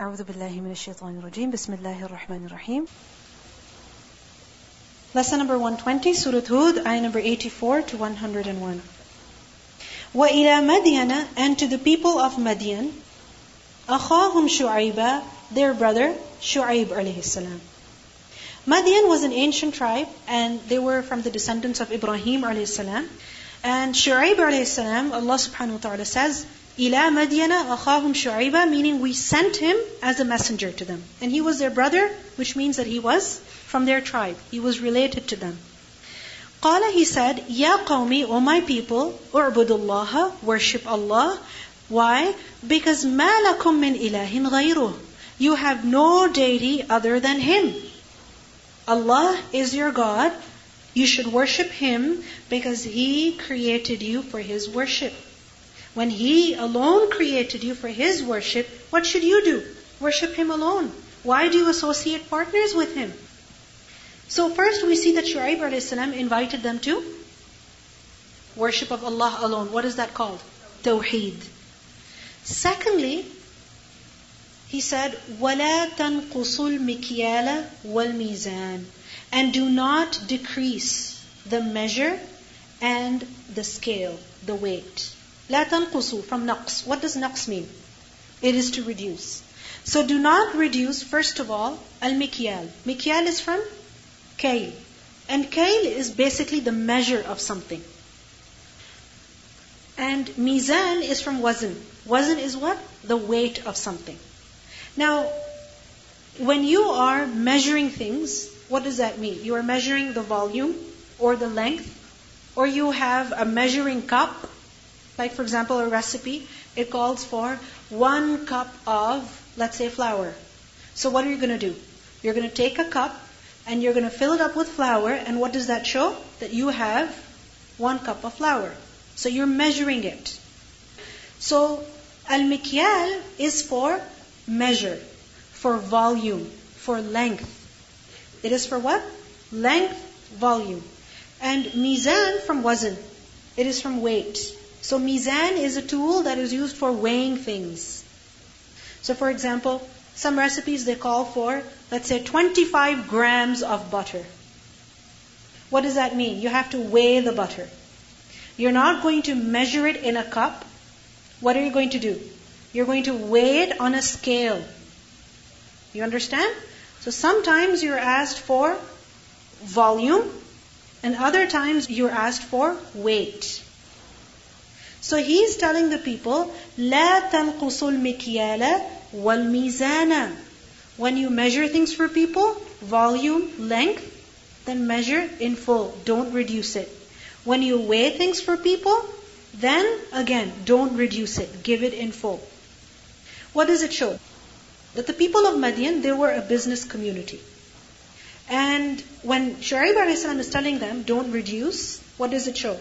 أعوذ بالله من الشيطان الرجيم بسم الله الرحمن الرحيم Lesson number 120 Surah Hud ayah number 84 to 101 وإلى مدين and to the people of Madian أخاهم شعيبا their brother Shu'aib alayhi salam Madian was an ancient tribe and they were from the descendants of Ibrahim alayhi salam and Shu'aib alayhi salam Allah subhanahu wa ta'ala says إِلَى مَدْيَنَ أَخَاهُمْ شُعَيْبًا Meaning we sent him as a messenger to them. And he was their brother, which means that he was from their tribe. He was related to them. قال he said, يا قومي, O my people, اعبدوا الله, worship Allah. Why? Because ما لكم من إله غيره. You have no deity other than Him. Allah is your God. You should worship Him because He created you for His worship. When He alone created you for His worship, what should you do? Worship Him alone. Why do you associate partners with Him? So first we see that Shu'aib a.s. invited them to worship of Allah alone. What is that called? Tawheed. Secondly, he said, وَلَا تَنْقُصُوا الْمِكْيَالَ وَالْمِيزَانَ And do not decrease the measure and the scale, the weight. لا تنقصوا from naqs. What does naqs mean? It is to reduce. So do not reduce, first of all, al-mikyal. Mikyal is from kail. And kail is basically the measure of something. And mizan is from wazn. Wazn is what? The weight of something. Now, when you are measuring things, what does that mean? You are measuring the volume or the length, or you have a measuring cup like, for example, a recipe, it calls for one cup of, let's say, flour. So, what are you going to do? You're going to take a cup and you're going to fill it up with flour, and what does that show? That you have one cup of flour. So, you're measuring it. So, al mikyal is for measure, for volume, for length. It is for what? Length, volume. And mizan from wazn. It is from weight. So mizan is a tool that is used for weighing things. So for example, some recipes they call for, let's say 25 grams of butter. What does that mean? You have to weigh the butter. You're not going to measure it in a cup. What are you going to do? You're going to weigh it on a scale. You understand? So sometimes you're asked for volume, and other times you're asked for weight. So he's telling the people, لا تنقصوا المكيال والميزان. When you measure things for people, volume, length, then measure in full. Don't reduce it. When you weigh things for people, then again, don't reduce it. Give it in full. What does it show? That the people of Madian, they were a business community. And when Shu'aib is telling them, don't reduce, what does it show?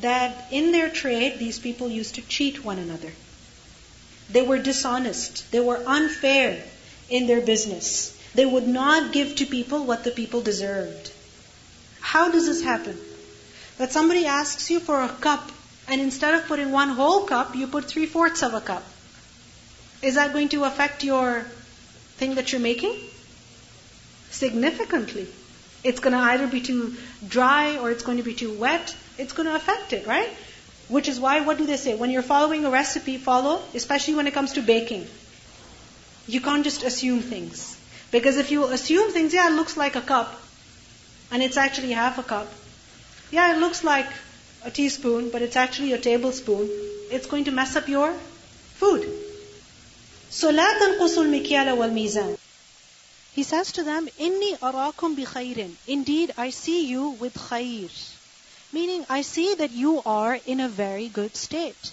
That in their trade, these people used to cheat one another. They were dishonest. They were unfair in their business. They would not give to people what the people deserved. How does this happen? That somebody asks you for a cup, and instead of putting one whole cup, you put three fourths of a cup. Is that going to affect your thing that you're making? Significantly. It's going to either be too dry or it's going to be too wet it's going to affect it, right? Which is why, what do they say? When you're following a recipe, follow, especially when it comes to baking. You can't just assume things. Because if you assume things, yeah, it looks like a cup, and it's actually half a cup. Yeah, it looks like a teaspoon, but it's actually a tablespoon. It's going to mess up your food. So لا تنقصوا المكيال والميزان. He says to them, إني أراكم بخير. Indeed, I see you with khair. Meaning, I see that you are in a very good state.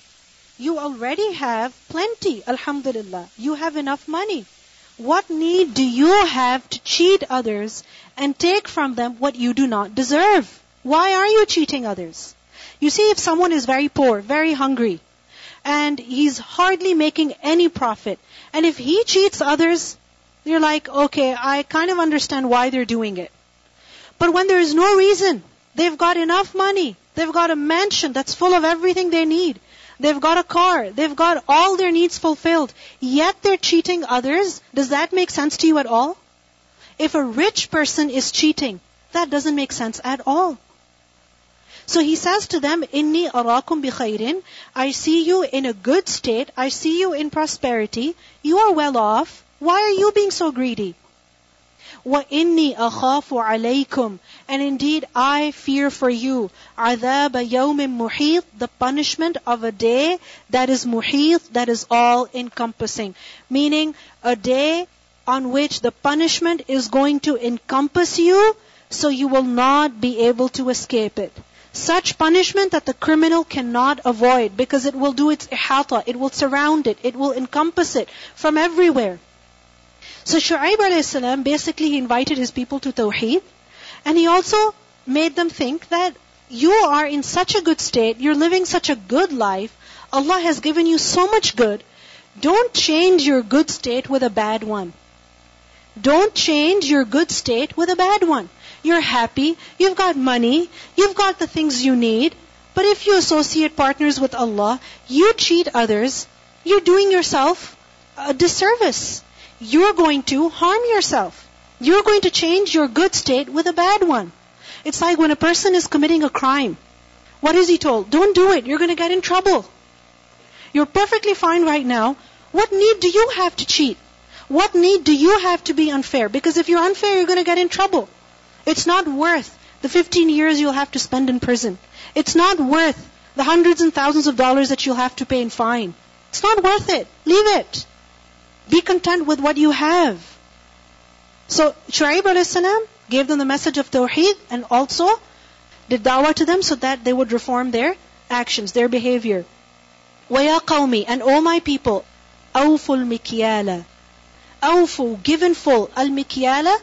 You already have plenty, alhamdulillah. You have enough money. What need do you have to cheat others and take from them what you do not deserve? Why are you cheating others? You see, if someone is very poor, very hungry, and he's hardly making any profit, and if he cheats others, you're like, okay, I kind of understand why they're doing it. But when there is no reason, They've got enough money. They've got a mansion that's full of everything they need. They've got a car. They've got all their needs fulfilled. Yet they're cheating others. Does that make sense to you at all? If a rich person is cheating, that doesn't make sense at all. So he says to them, Inni arakum bi I see you in a good state. I see you in prosperity. You are well off. Why are you being so greedy? Wa inni akhafu alaykum. And indeed, I fear for you. Adab yawmin muhit, the punishment of a day that is muhit, that is all encompassing. Meaning, a day on which the punishment is going to encompass you, so you will not be able to escape it such punishment that the criminal cannot avoid because it will do its ihata, it will surround it, it will encompass it from everywhere. So Shu'aib a.s. basically he invited his people to Tawheed and he also made them think that you are in such a good state, you're living such a good life, Allah has given you so much good. Don't change your good state with a bad one. Don't change your good state with a bad one. You're happy, you've got money, you've got the things you need, but if you associate partners with Allah, you cheat others, you're doing yourself a disservice you're going to harm yourself. You're going to change your good state with a bad one. It's like when a person is committing a crime. What is he told? Don't do it. You're going to get in trouble. You're perfectly fine right now. What need do you have to cheat? What need do you have to be unfair? Because if you're unfair, you're going to get in trouble. It's not worth the 15 years you'll have to spend in prison. It's not worth the hundreds and thousands of dollars that you'll have to pay in fine. It's not worth it. Leave it. Be content with what you have. So Shu'aib a.s. gave them the message of Tawheed and also did dawah to them so that they would reform their actions, their behavior. وَيَا قَوْمِ And all my people, أَوْفُوا الْمِكْيَالَ أَوْفُوا Give in full. Al-mikyala,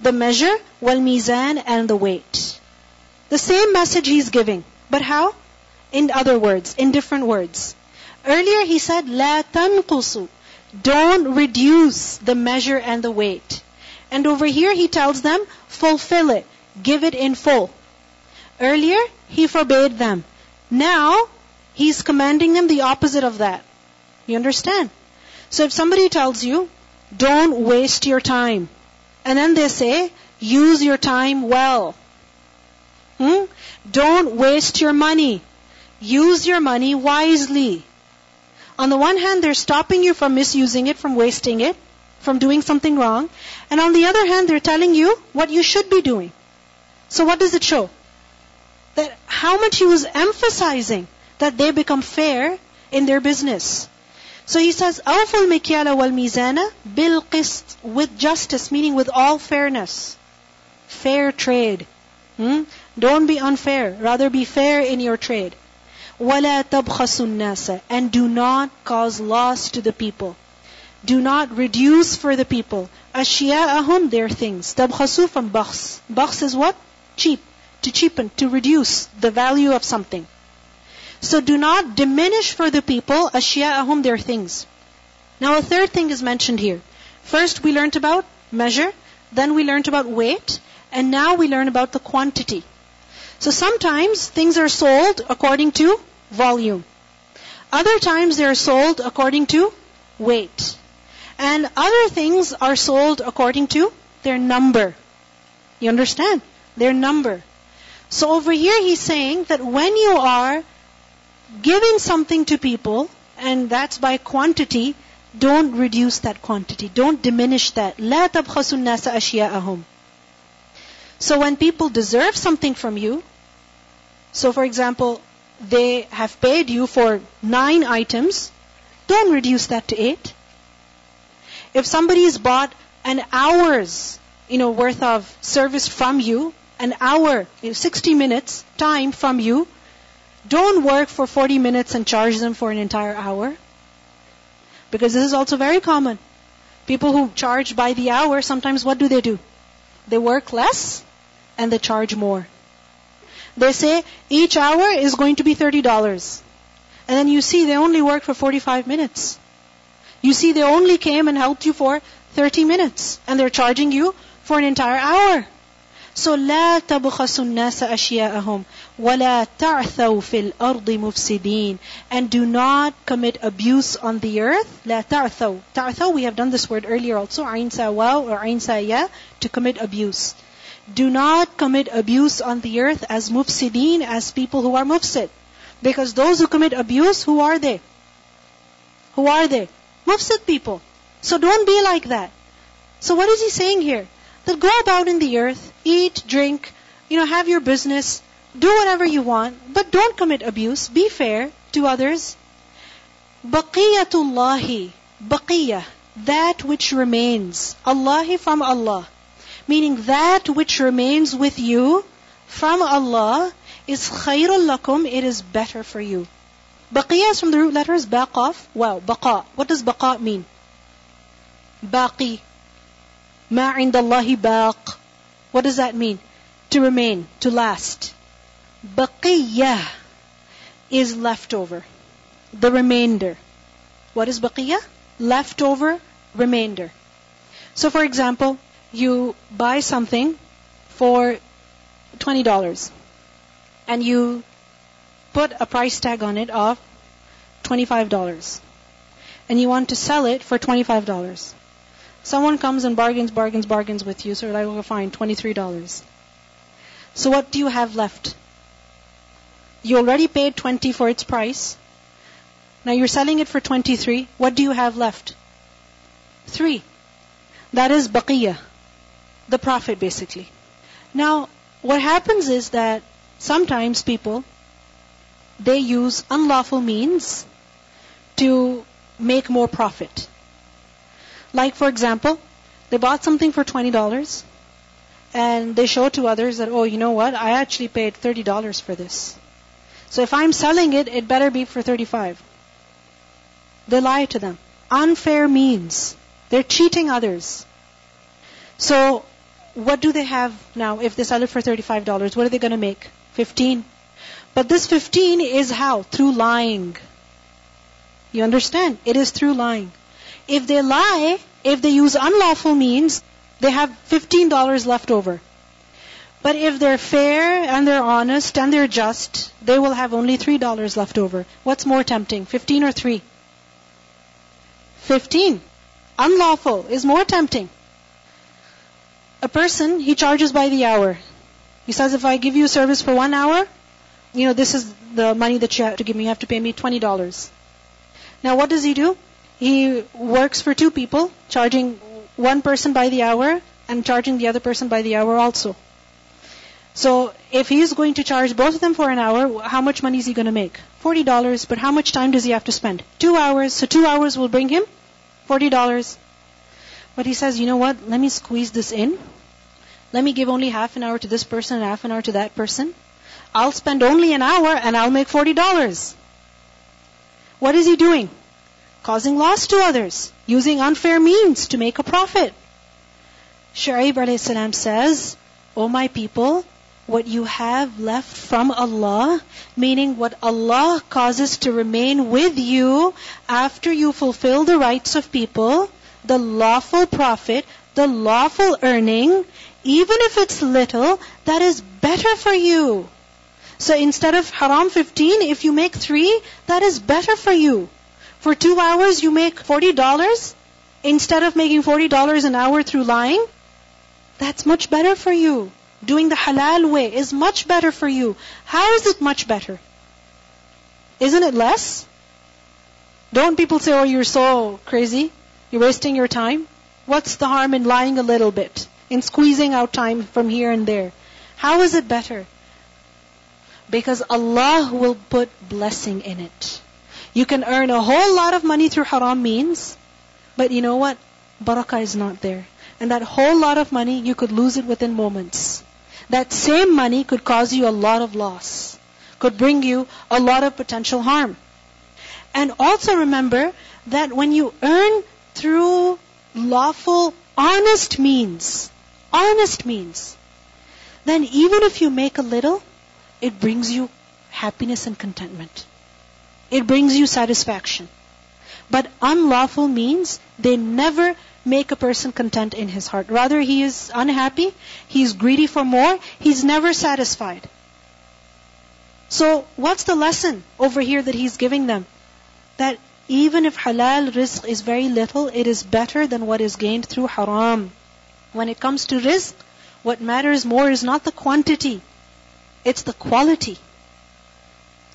the measure, wal-mizan, and the weight. The same message he's giving. But how? In other words, in different words. Earlier he said, لَا تَنْقُصُوا don't reduce the measure and the weight. And over here he tells them, fulfill it. Give it in full. Earlier, he forbade them. Now, he's commanding them the opposite of that. You understand? So if somebody tells you, don't waste your time. And then they say, use your time well. Hmm? Don't waste your money. Use your money wisely. On the one hand, they're stopping you from misusing it, from wasting it, from doing something wrong. And on the other hand, they're telling you what you should be doing. So what does it show? That how much he was emphasizing that they become fair in their business. So he says, "Awful mikyala wal mizana bil qist with justice, meaning with all fairness, fair trade. Hmm? Don't be unfair. Rather be fair in your trade. وَلَا تَبْخَسُوا النَّاسَ And do not cause loss to the people. Do not reduce for the people. أَشْيَاءَهُمْ Their things. تَبْخَسُوا from bakhs. Bakhs is what? Cheap. To cheapen, to reduce the value of something. So do not diminish for the people أَشْيَاءَهُمْ Their things. Now a third thing is mentioned here. First we learned about measure, then we learned about weight, and now we learn about the quantity. So sometimes things are sold according to volume. Other times they are sold according to weight. And other things are sold according to their number. You understand? Their number. So over here he's saying that when you are giving something to people, and that's by quantity, don't reduce that quantity. Don't diminish that. لا تبخسوا الناس أشياءهم. So when people deserve something from you, so for example, they have paid you for nine items, don't reduce that to eight. If somebody has bought an hour's, you know, worth of service from you, an hour, you know, 60 minutes time from you, don't work for 40 minutes and charge them for an entire hour. Because this is also very common. People who charge by the hour, sometimes what do they do? They work less and they charge more. They say each hour is going to be $30. And then you see they only work for 45 minutes. You see they only came and helped you for 30 minutes. And they're charging you for an entire hour. So لا تبخسوا الناس أشياءهم وَلَا تَعْثَوْا فِي الْأَرْضِ مُفْسِدِينَ And do not commit abuse on the earth. لَا تَعْثَوْا تَعْثَوْا, we have done this word earlier also, عين sa واو or عين sa ya, to commit abuse. do not commit abuse on the earth as mufsideen, as people who are mufsid. Because those who commit abuse, who are they? Who are they? Mufsid people. So don't be like that. So what is he saying here? That go about in the earth, eat, drink, you know, have your business, do whatever you want, but don't commit abuse. Be fair to others. Baqiyatullahi. Baqiyah. That which remains. Allahi from Allah. Meaning that which remains with you from Allah is khairul lakum. It is better for you. Baqiyah is from the root letters baqaf. Wow, baqa. What does baqa mean? Baqi. Ma indallahi baq. What does that mean? To remain, to last. Baqiyah is leftover. The remainder. What is baqiyah? Leftover, remainder. So for example, you buy something for $20 and you put a price tag on it of $25 and you want to sell it for $25. Someone comes and bargains, bargains, bargains with you, so you're like, okay, fine, $23. So what do you have left? You already paid 20 for its price. Now you're selling it for 23. What do you have left? 3. That is baqiyah. The profit basically. Now, what happens is that sometimes people, they use unlawful means to make more profit. Like for example, they bought something for $20 and they show to others that, oh, you know what, I actually paid $30 for this. So if I'm selling it, it better be for 35. They lie to them. Unfair means. They're cheating others. So what do they have now if they sell it for $35? What are they going to make? 15. But this 15 is how? Through lying. You understand? It is through lying. If they lie, if they use unlawful means, they have $15 left over. But if they're fair and they're honest and they're just, they will have only $3 left over. What's more tempting, 15 or 3? 15. Unlawful is more tempting. A person, he charges by the hour. He says, if I give you a service for one hour, you know, this is the money that you have to give me. You have to pay me $20. Now what does he do? He works for two people, charging one person by the hour and charging the other person by the hour also. So if he's going to charge both of them for an hour, how much money is he going to make? $40, but how much time does he have to spend? Two hours. So two hours will bring him $40. But he says, you know what? Let me squeeze this in. Let me give only half an hour to this person and half an hour to that person. I'll spend only an hour and I'll make $40. What is he doing? Causing loss to others. Using unfair means to make a profit. Shu'aib says, O my people, what you have left from Allah, meaning what Allah causes to remain with you after you fulfill the rights of people, the lawful profit, the lawful earning, even if it's little, that is better for you. So instead of haram 15, if you make 3, that is better for you. For 2 hours you make $40, instead of making $40 an hour through lying, that's much better for you doing the halal way is much better for you. How is it much better? Isn't it less? Don't people say, oh, you're so crazy. You're wasting your time. What's the harm in lying a little bit? In squeezing out time from here and there? How is it better? Because Allah will put blessing in it. You can earn a whole lot of money through haram means, but you know what? Barakah is not there. And that whole lot of money, you could lose it within moments that same money could cause you a lot of loss, could bring you a lot of potential harm. And also remember that when you earn through lawful, honest means, honest means, then even if you make a little, it brings you happiness and contentment. It brings you satisfaction. But unlawful means, they never make a person content in his heart. Rather, he is unhappy, he is greedy for more, he's never satisfied. So what's the lesson over here that he's giving them? That even if halal rizq is very little, it is better than what is gained through haram. When it comes to rizq, what matters more is not the quantity, it's the quality.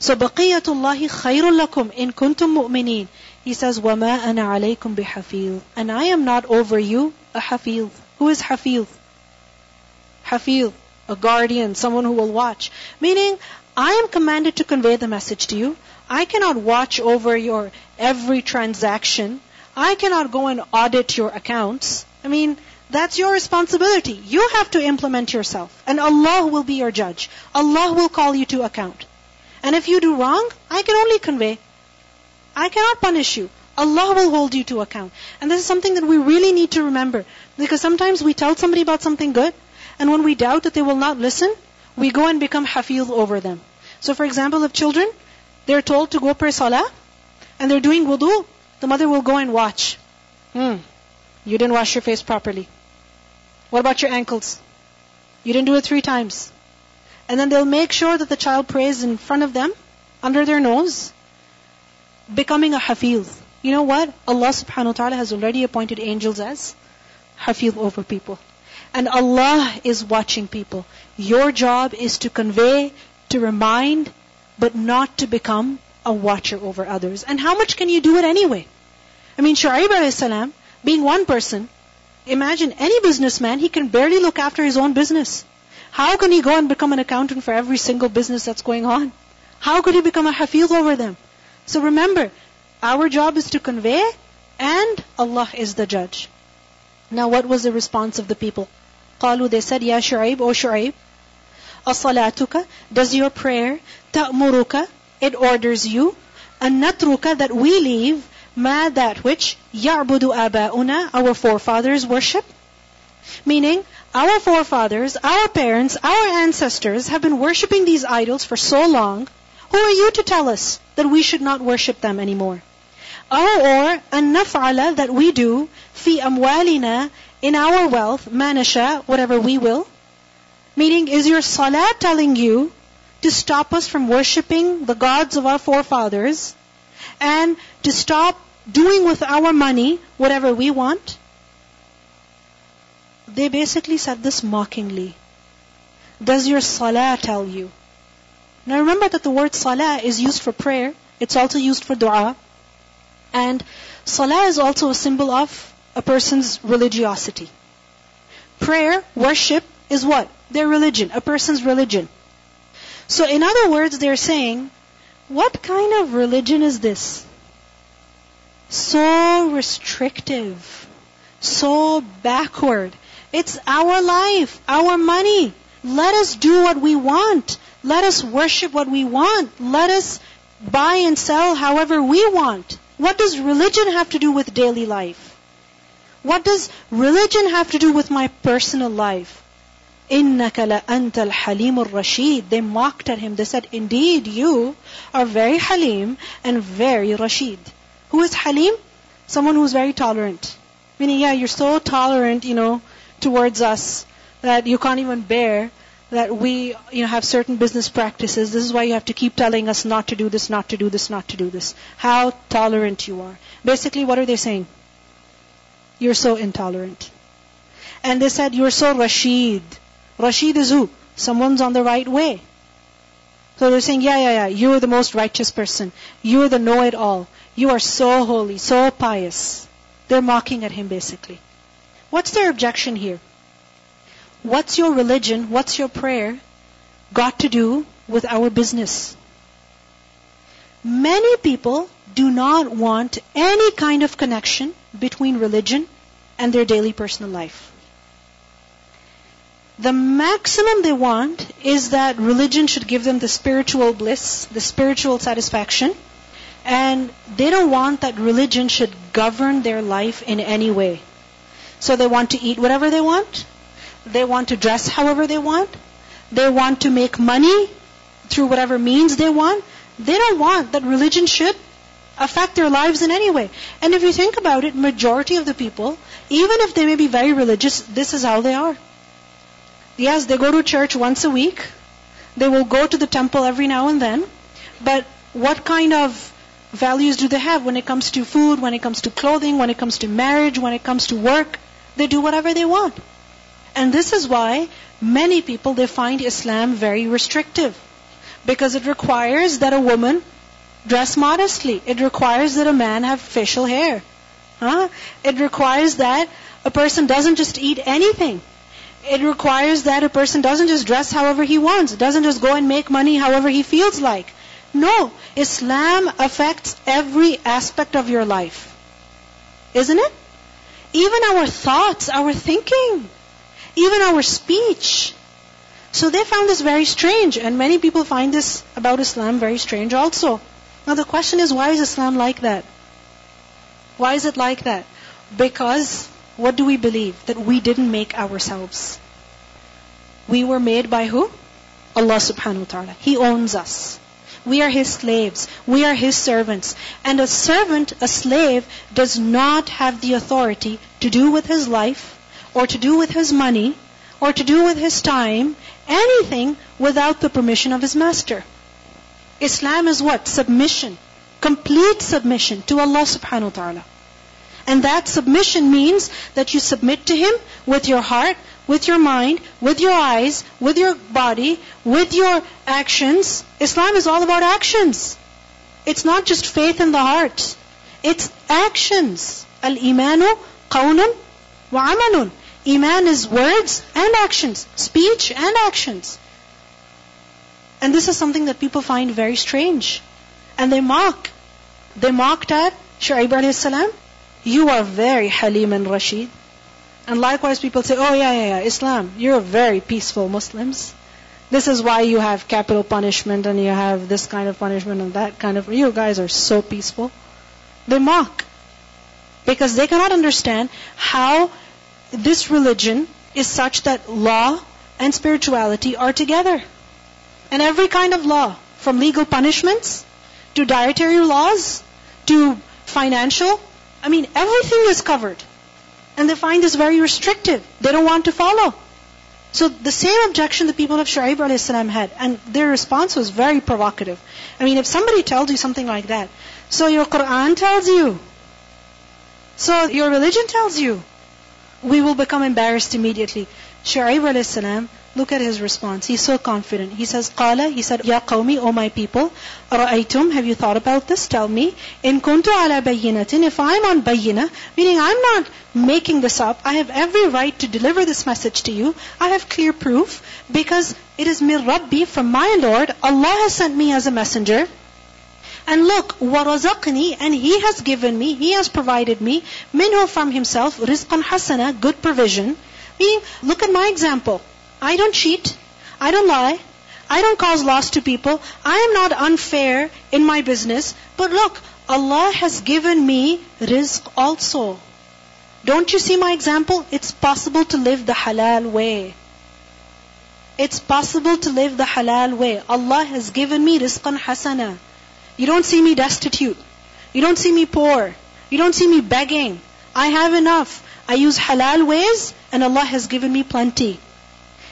So baqiyatullahi khairul lakum in kuntum mu'mineen. He says, وَمَا أَنَا عَلَيْكُمْ بِحَفِيظٍ. And I am not over you a hafiz. Who is hafiz? Hafiz, a guardian, someone who will watch. Meaning, I am commanded to convey the message to you. I cannot watch over your every transaction. I cannot go and audit your accounts. I mean, that's your responsibility. You have to implement yourself. And Allah will be your judge. Allah will call you to account. And if you do wrong, I can only convey. I cannot punish you. Allah will hold you to account. And this is something that we really need to remember. Because sometimes we tell somebody about something good, and when we doubt that they will not listen, we go and become hafiz over them. So for example, if children, they're told to go pray salah, and they're doing wudu, the mother will go and watch. Hmm, you didn't wash your face properly. What about your ankles? You didn't do it three times. And then they'll make sure that the child prays in front of them, under their nose, becoming a hafiz. You know what? Allah subhanahu wa ta'ala has already appointed angels as hafiz over people. And Allah is watching people. Your job is to convey, to remind, but not to become a watcher over others. And how much can you do it anyway? I mean, Shu'aib alayhi salam, being one person, imagine any businessman, he can barely look after his own business. How can he go and become an accountant for every single business that's going on? How could he become a hafiz over them? So remember, our job is to convey and Allah is the judge. Now what was the response of the people? قالوا they said, Ya Shu'aib, O Shu'aib, أصلاتك, does your prayer, ta'muruka, it orders you, and natruka, that we leave, ma, that which, ya'budu aba'una, our forefathers worship. Meaning, our forefathers, our parents, our ancestors have been worshipping these idols for so long, who are you to tell us that we should not worship them anymore? Our or an naf'ala that we do fi amwalina in our wealth manasha whatever we will. Meaning, is your salah telling you to stop us from worshipping the gods of our forefathers and to stop doing with our money whatever we want? They basically said this mockingly. Does your salah tell you? Now remember that the word salah is used for prayer. It's also used for dua. And salah is also a symbol of a person's religiosity. Prayer, worship, is what? Their religion, a person's religion. So in other words, they're saying, what kind of religion is this? So restrictive, so backward. It's our life, our money. Let us do what we want. Let us worship what we want. Let us buy and sell however we want. What does religion have to do with daily life? What does religion have to do with my personal life? إِنَّكَ لَأَنْتَ الْحَلِيمُ الرَّشِيدُ They mocked at him. They said, indeed, you are very halim and very rashid. Who is halim? Someone who is very tolerant. Meaning, yeah, you're so tolerant, you know, towards us that you can't even bear that we you know have certain business practices. This is why you have to keep telling us not to do this, not to do this, not to do this. How tolerant you are. Basically, what are they saying? You're so intolerant. And they said, You're so Rashid. Rashid is who? Someone's on the right way. So they're saying, Yeah, yeah, yeah, you're the most righteous person. You're the know it all. You are so holy, so pious. They're mocking at him basically. What's their objection here? What's your religion, what's your prayer got to do with our business? Many people do not want any kind of connection between religion and their daily personal life. The maximum they want is that religion should give them the spiritual bliss, the spiritual satisfaction, and they don't want that religion should govern their life in any way. So they want to eat whatever they want. They want to dress however they want. They want to make money through whatever means they want. They don't want that religion should affect their lives in any way. And if you think about it, majority of the people, even if they may be very religious, this is how they are. Yes, they go to church once a week. They will go to the temple every now and then. But what kind of values do they have when it comes to food, when it comes to clothing, when it comes to marriage, when it comes to work? They do whatever they want. And this is why many people, they find Islam very restrictive. Because it requires that a woman dress modestly. It requires that a man have facial hair. Huh? It requires that a person doesn't just eat anything. It requires that a person doesn't just dress however he wants, doesn't just go and make money however he feels like. No, Islam affects every aspect of your life. Isn't it? Even our thoughts, our thinking, even our speech. So they found this very strange, and many people find this about Islam very strange also. Now the question is, why is Islam like that? Why is it like that? Because what do we believe? That we didn't make ourselves. We were made by who? Allah subhanahu wa ta'ala. He owns us. We are His slaves. We are His servants. And a servant, a slave, does not have the authority to do with his life, or to do with his money, or to do with his time, anything without the permission of his master. Islam is what? Submission. Complete submission to Allah subhanahu wa ta'ala. And that submission means that you submit to Him with your heart, with your mind, with your eyes, with your body, with your actions. Islam is all about actions. It's not just faith in the heart. It's actions. Al-imanu qawlun wa amalun. Iman is words and actions, speech and actions. And this is something that people find very strange. And they mock. They mocked at Shu'aib alayhi salam. You are very Halim and Rashid. And likewise people say, oh yeah, yeah, yeah, Islam, you're very peaceful Muslims. This is why you have capital punishment and you have this kind of punishment and that kind of, you guys are so peaceful. They mock. Because they cannot understand how this religion is such that law and spirituality are together. And every kind of law, from legal punishments to dietary laws to financial, I mean, everything is covered. And they find this very restrictive. They don't want to follow. So the same objection the people of Shu'aib a.s. had, and their response was very provocative. I mean, if somebody tells you something like that, so your Quran tells you, so your religion tells you, we will become embarrassed immediately. Shu'aib a.s. Look at his response. He's so confident. He says, قَالَ He said, يَا قَوْمِ O my people, أَرَأَيْتُمْ Have you thought about this? Tell me. إِن كُنْتُ عَلَى بَيِّنَةٍ If I'm on bayyina, meaning I'm not making this up, I have every right to deliver this message to you. I have clear proof because it is mir Rabbi from my Lord. Allah has sent me as a messenger. And look, وَرَزَقْنِي And He has given me, He has provided me, minhu from Himself, rizqan hasana, good provision. Meaning, look at my example. I don't cheat. I don't lie. I don't cause loss to people. I am not unfair in my business. But look, Allah has given me rizq also. Don't you see my example? It's possible to live the halal way. It's possible to live the halal way. Allah has given me rizqan hasana. You don't see me destitute. You don't see me poor. You don't see me begging. I have enough. I use halal ways and Allah has given me plenty.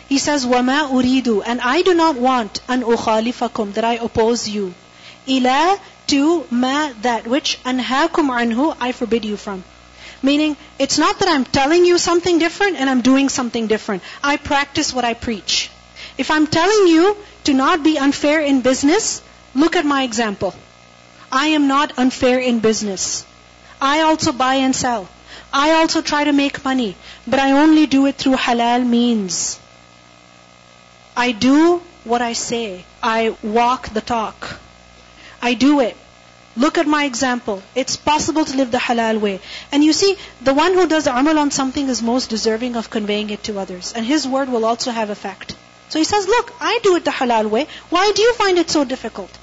He says, وَمَا أُرِيدُ And I do not want an أُخَالِفَكُمْ That I oppose you. إِلَى To ma That which أَنْهَاكُمْ anhu I forbid you from. Meaning, it's not that I'm telling you something different and I'm doing something different. I practice what I preach. If I'm telling you to not be unfair in business, look at my example. I am not unfair in business. I also buy and sell. I also try to make money, but I only do it through halal means. I do what I say. I walk the talk. I do it. Look at my example. It's possible to live the halal way. And you see, the one who does amal on something is most deserving of conveying it to others. And his word will also have effect. So he says, look, I do it the halal way. Why do you find it so difficult?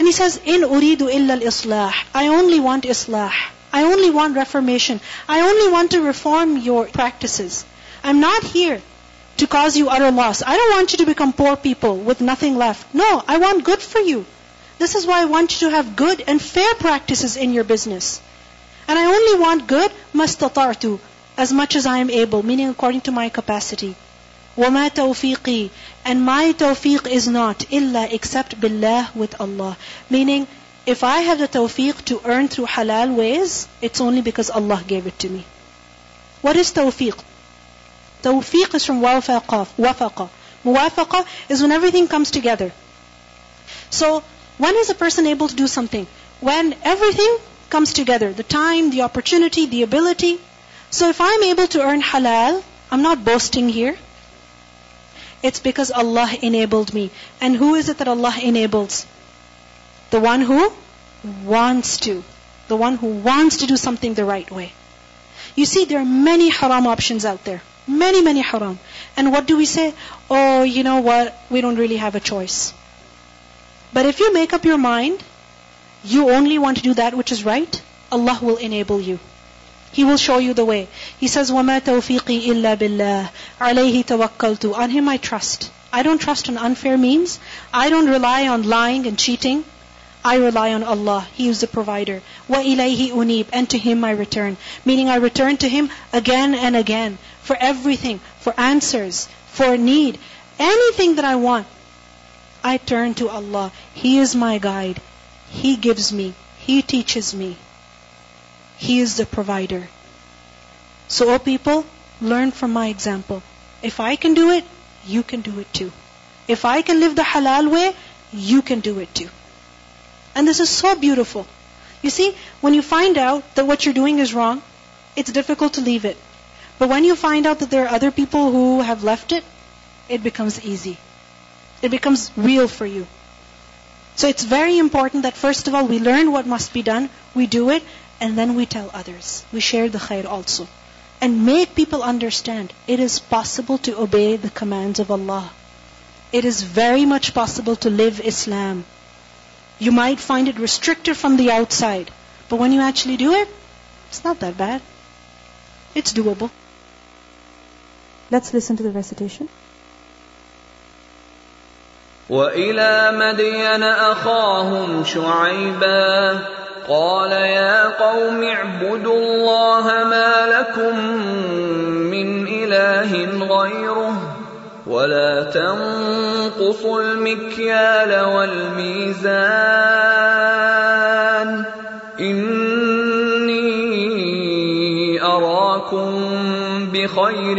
And he says, in uridu illa al-islah. I only want islah. I only want reformation. I only want to reform your practices. I'm not here to cause you utter loss. I don't want you to become poor people with nothing left. No, I want good for you. This is why I want you to have good and fair practices in your business. And I only want good mastata'tu, as much as I am able, meaning according to my capacity. وَمَا تَوْفِيقِي And my tawfiq is not illa except billah with Allah. Meaning, if I have the tawfiq to earn through halal ways, it's only because Allah gave it to me. What is tawfiq? Tawfiq is from wafaqa. Wafaqa. Muwafaqa is when everything comes together. So, when is a person able to do something? When everything comes together. The time, the opportunity, the ability. So if I'm able to earn halal, I'm not boasting here. It's because Allah enabled me. And who is it that Allah enables? The one who wants to. The one who wants to do something the right way. You see, there are many haram options out there. Many, many haram. And what do we say? Oh, you know what? We don't really have a choice. But if you make up your mind, you only want to do that which is right, Allah will enable you. He will show you the way. He says, وَمَا تَوْفِيقِي إِلَّا بِاللَّهِ عَلَيْهِ تَوَكَّلْتُ On Him I trust. I don't trust on unfair means. I don't rely on lying and cheating. I rely on Allah. He is the provider. وَإِلَيْهِ أُنِيبُ And to Him I return. Meaning I return to Him again and again. For everything. For answers. For need. Anything that I want. I turn to Allah. He is my guide. He gives me. He teaches me. He is the provider. So, oh people, learn from my example. If I can do it, you can do it too. If I can live the halal way, you can do it too. And this is so beautiful. You see, when you find out that what you're doing is wrong, it's difficult to leave it. But when you find out that there are other people who have left it, it becomes easy. It becomes real for you. So it's very important that first of all we learn what must be done, we do it, and then we tell others. We share the khair also. And make people understand it is possible to obey the commands of Allah. It is very much possible to live Islam. You might find it restricted from the outside, but when you actually do it, it's not that bad. It's doable. Let's listen to the recitation. وإلى مدين أخاهم شعيبا قال يا قوم اعبدوا الله ما لكم من إله غيره ولا تنقصوا المكيال والميزان إني أراكم بخير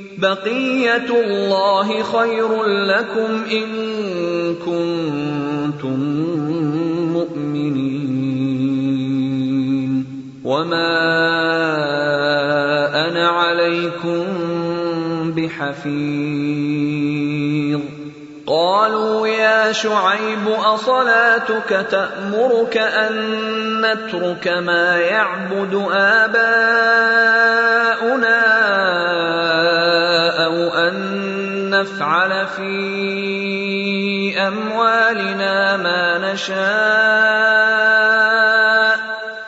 بقية الله خير لكم إن كنتم مؤمنين. وما أنا عليكم بحفيظ. قالوا يا شعيب أصلاتك تأمرك أن نترك ما يعبد آباؤنا أو أن نفعل في أموالنا ما نشاء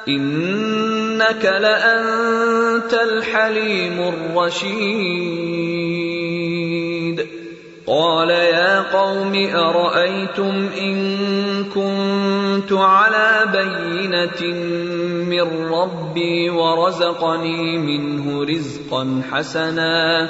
إنك لأنت الحليم الرشيد. قال يا قوم أرأيتم إن كنت على بينة من ربي ورزقني منه رزقا حسنا؟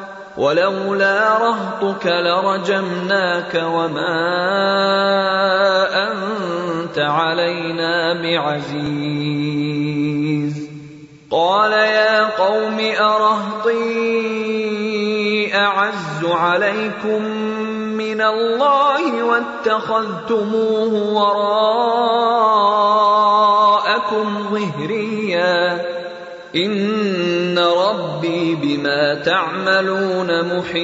ولولا رهطك لرجمناك وما أنت علينا بعزيز. قال يا قوم أرهطي أعز عليكم من الله واتخذتموه وراءكم ظهريا. إن ربي بما تعملون محيط.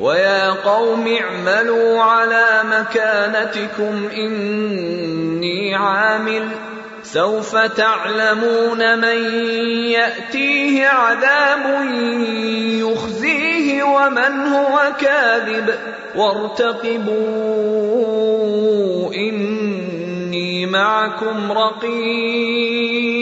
ويا قوم اعملوا على مكانتكم إني عامل. سوف تعلمون من يأتيه عذاب يخزيه ومن هو كاذب. وارتقبوا إني معكم رقيب.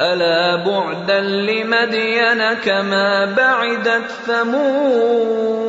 ألا بعدا لمدين كما بعدت ثمود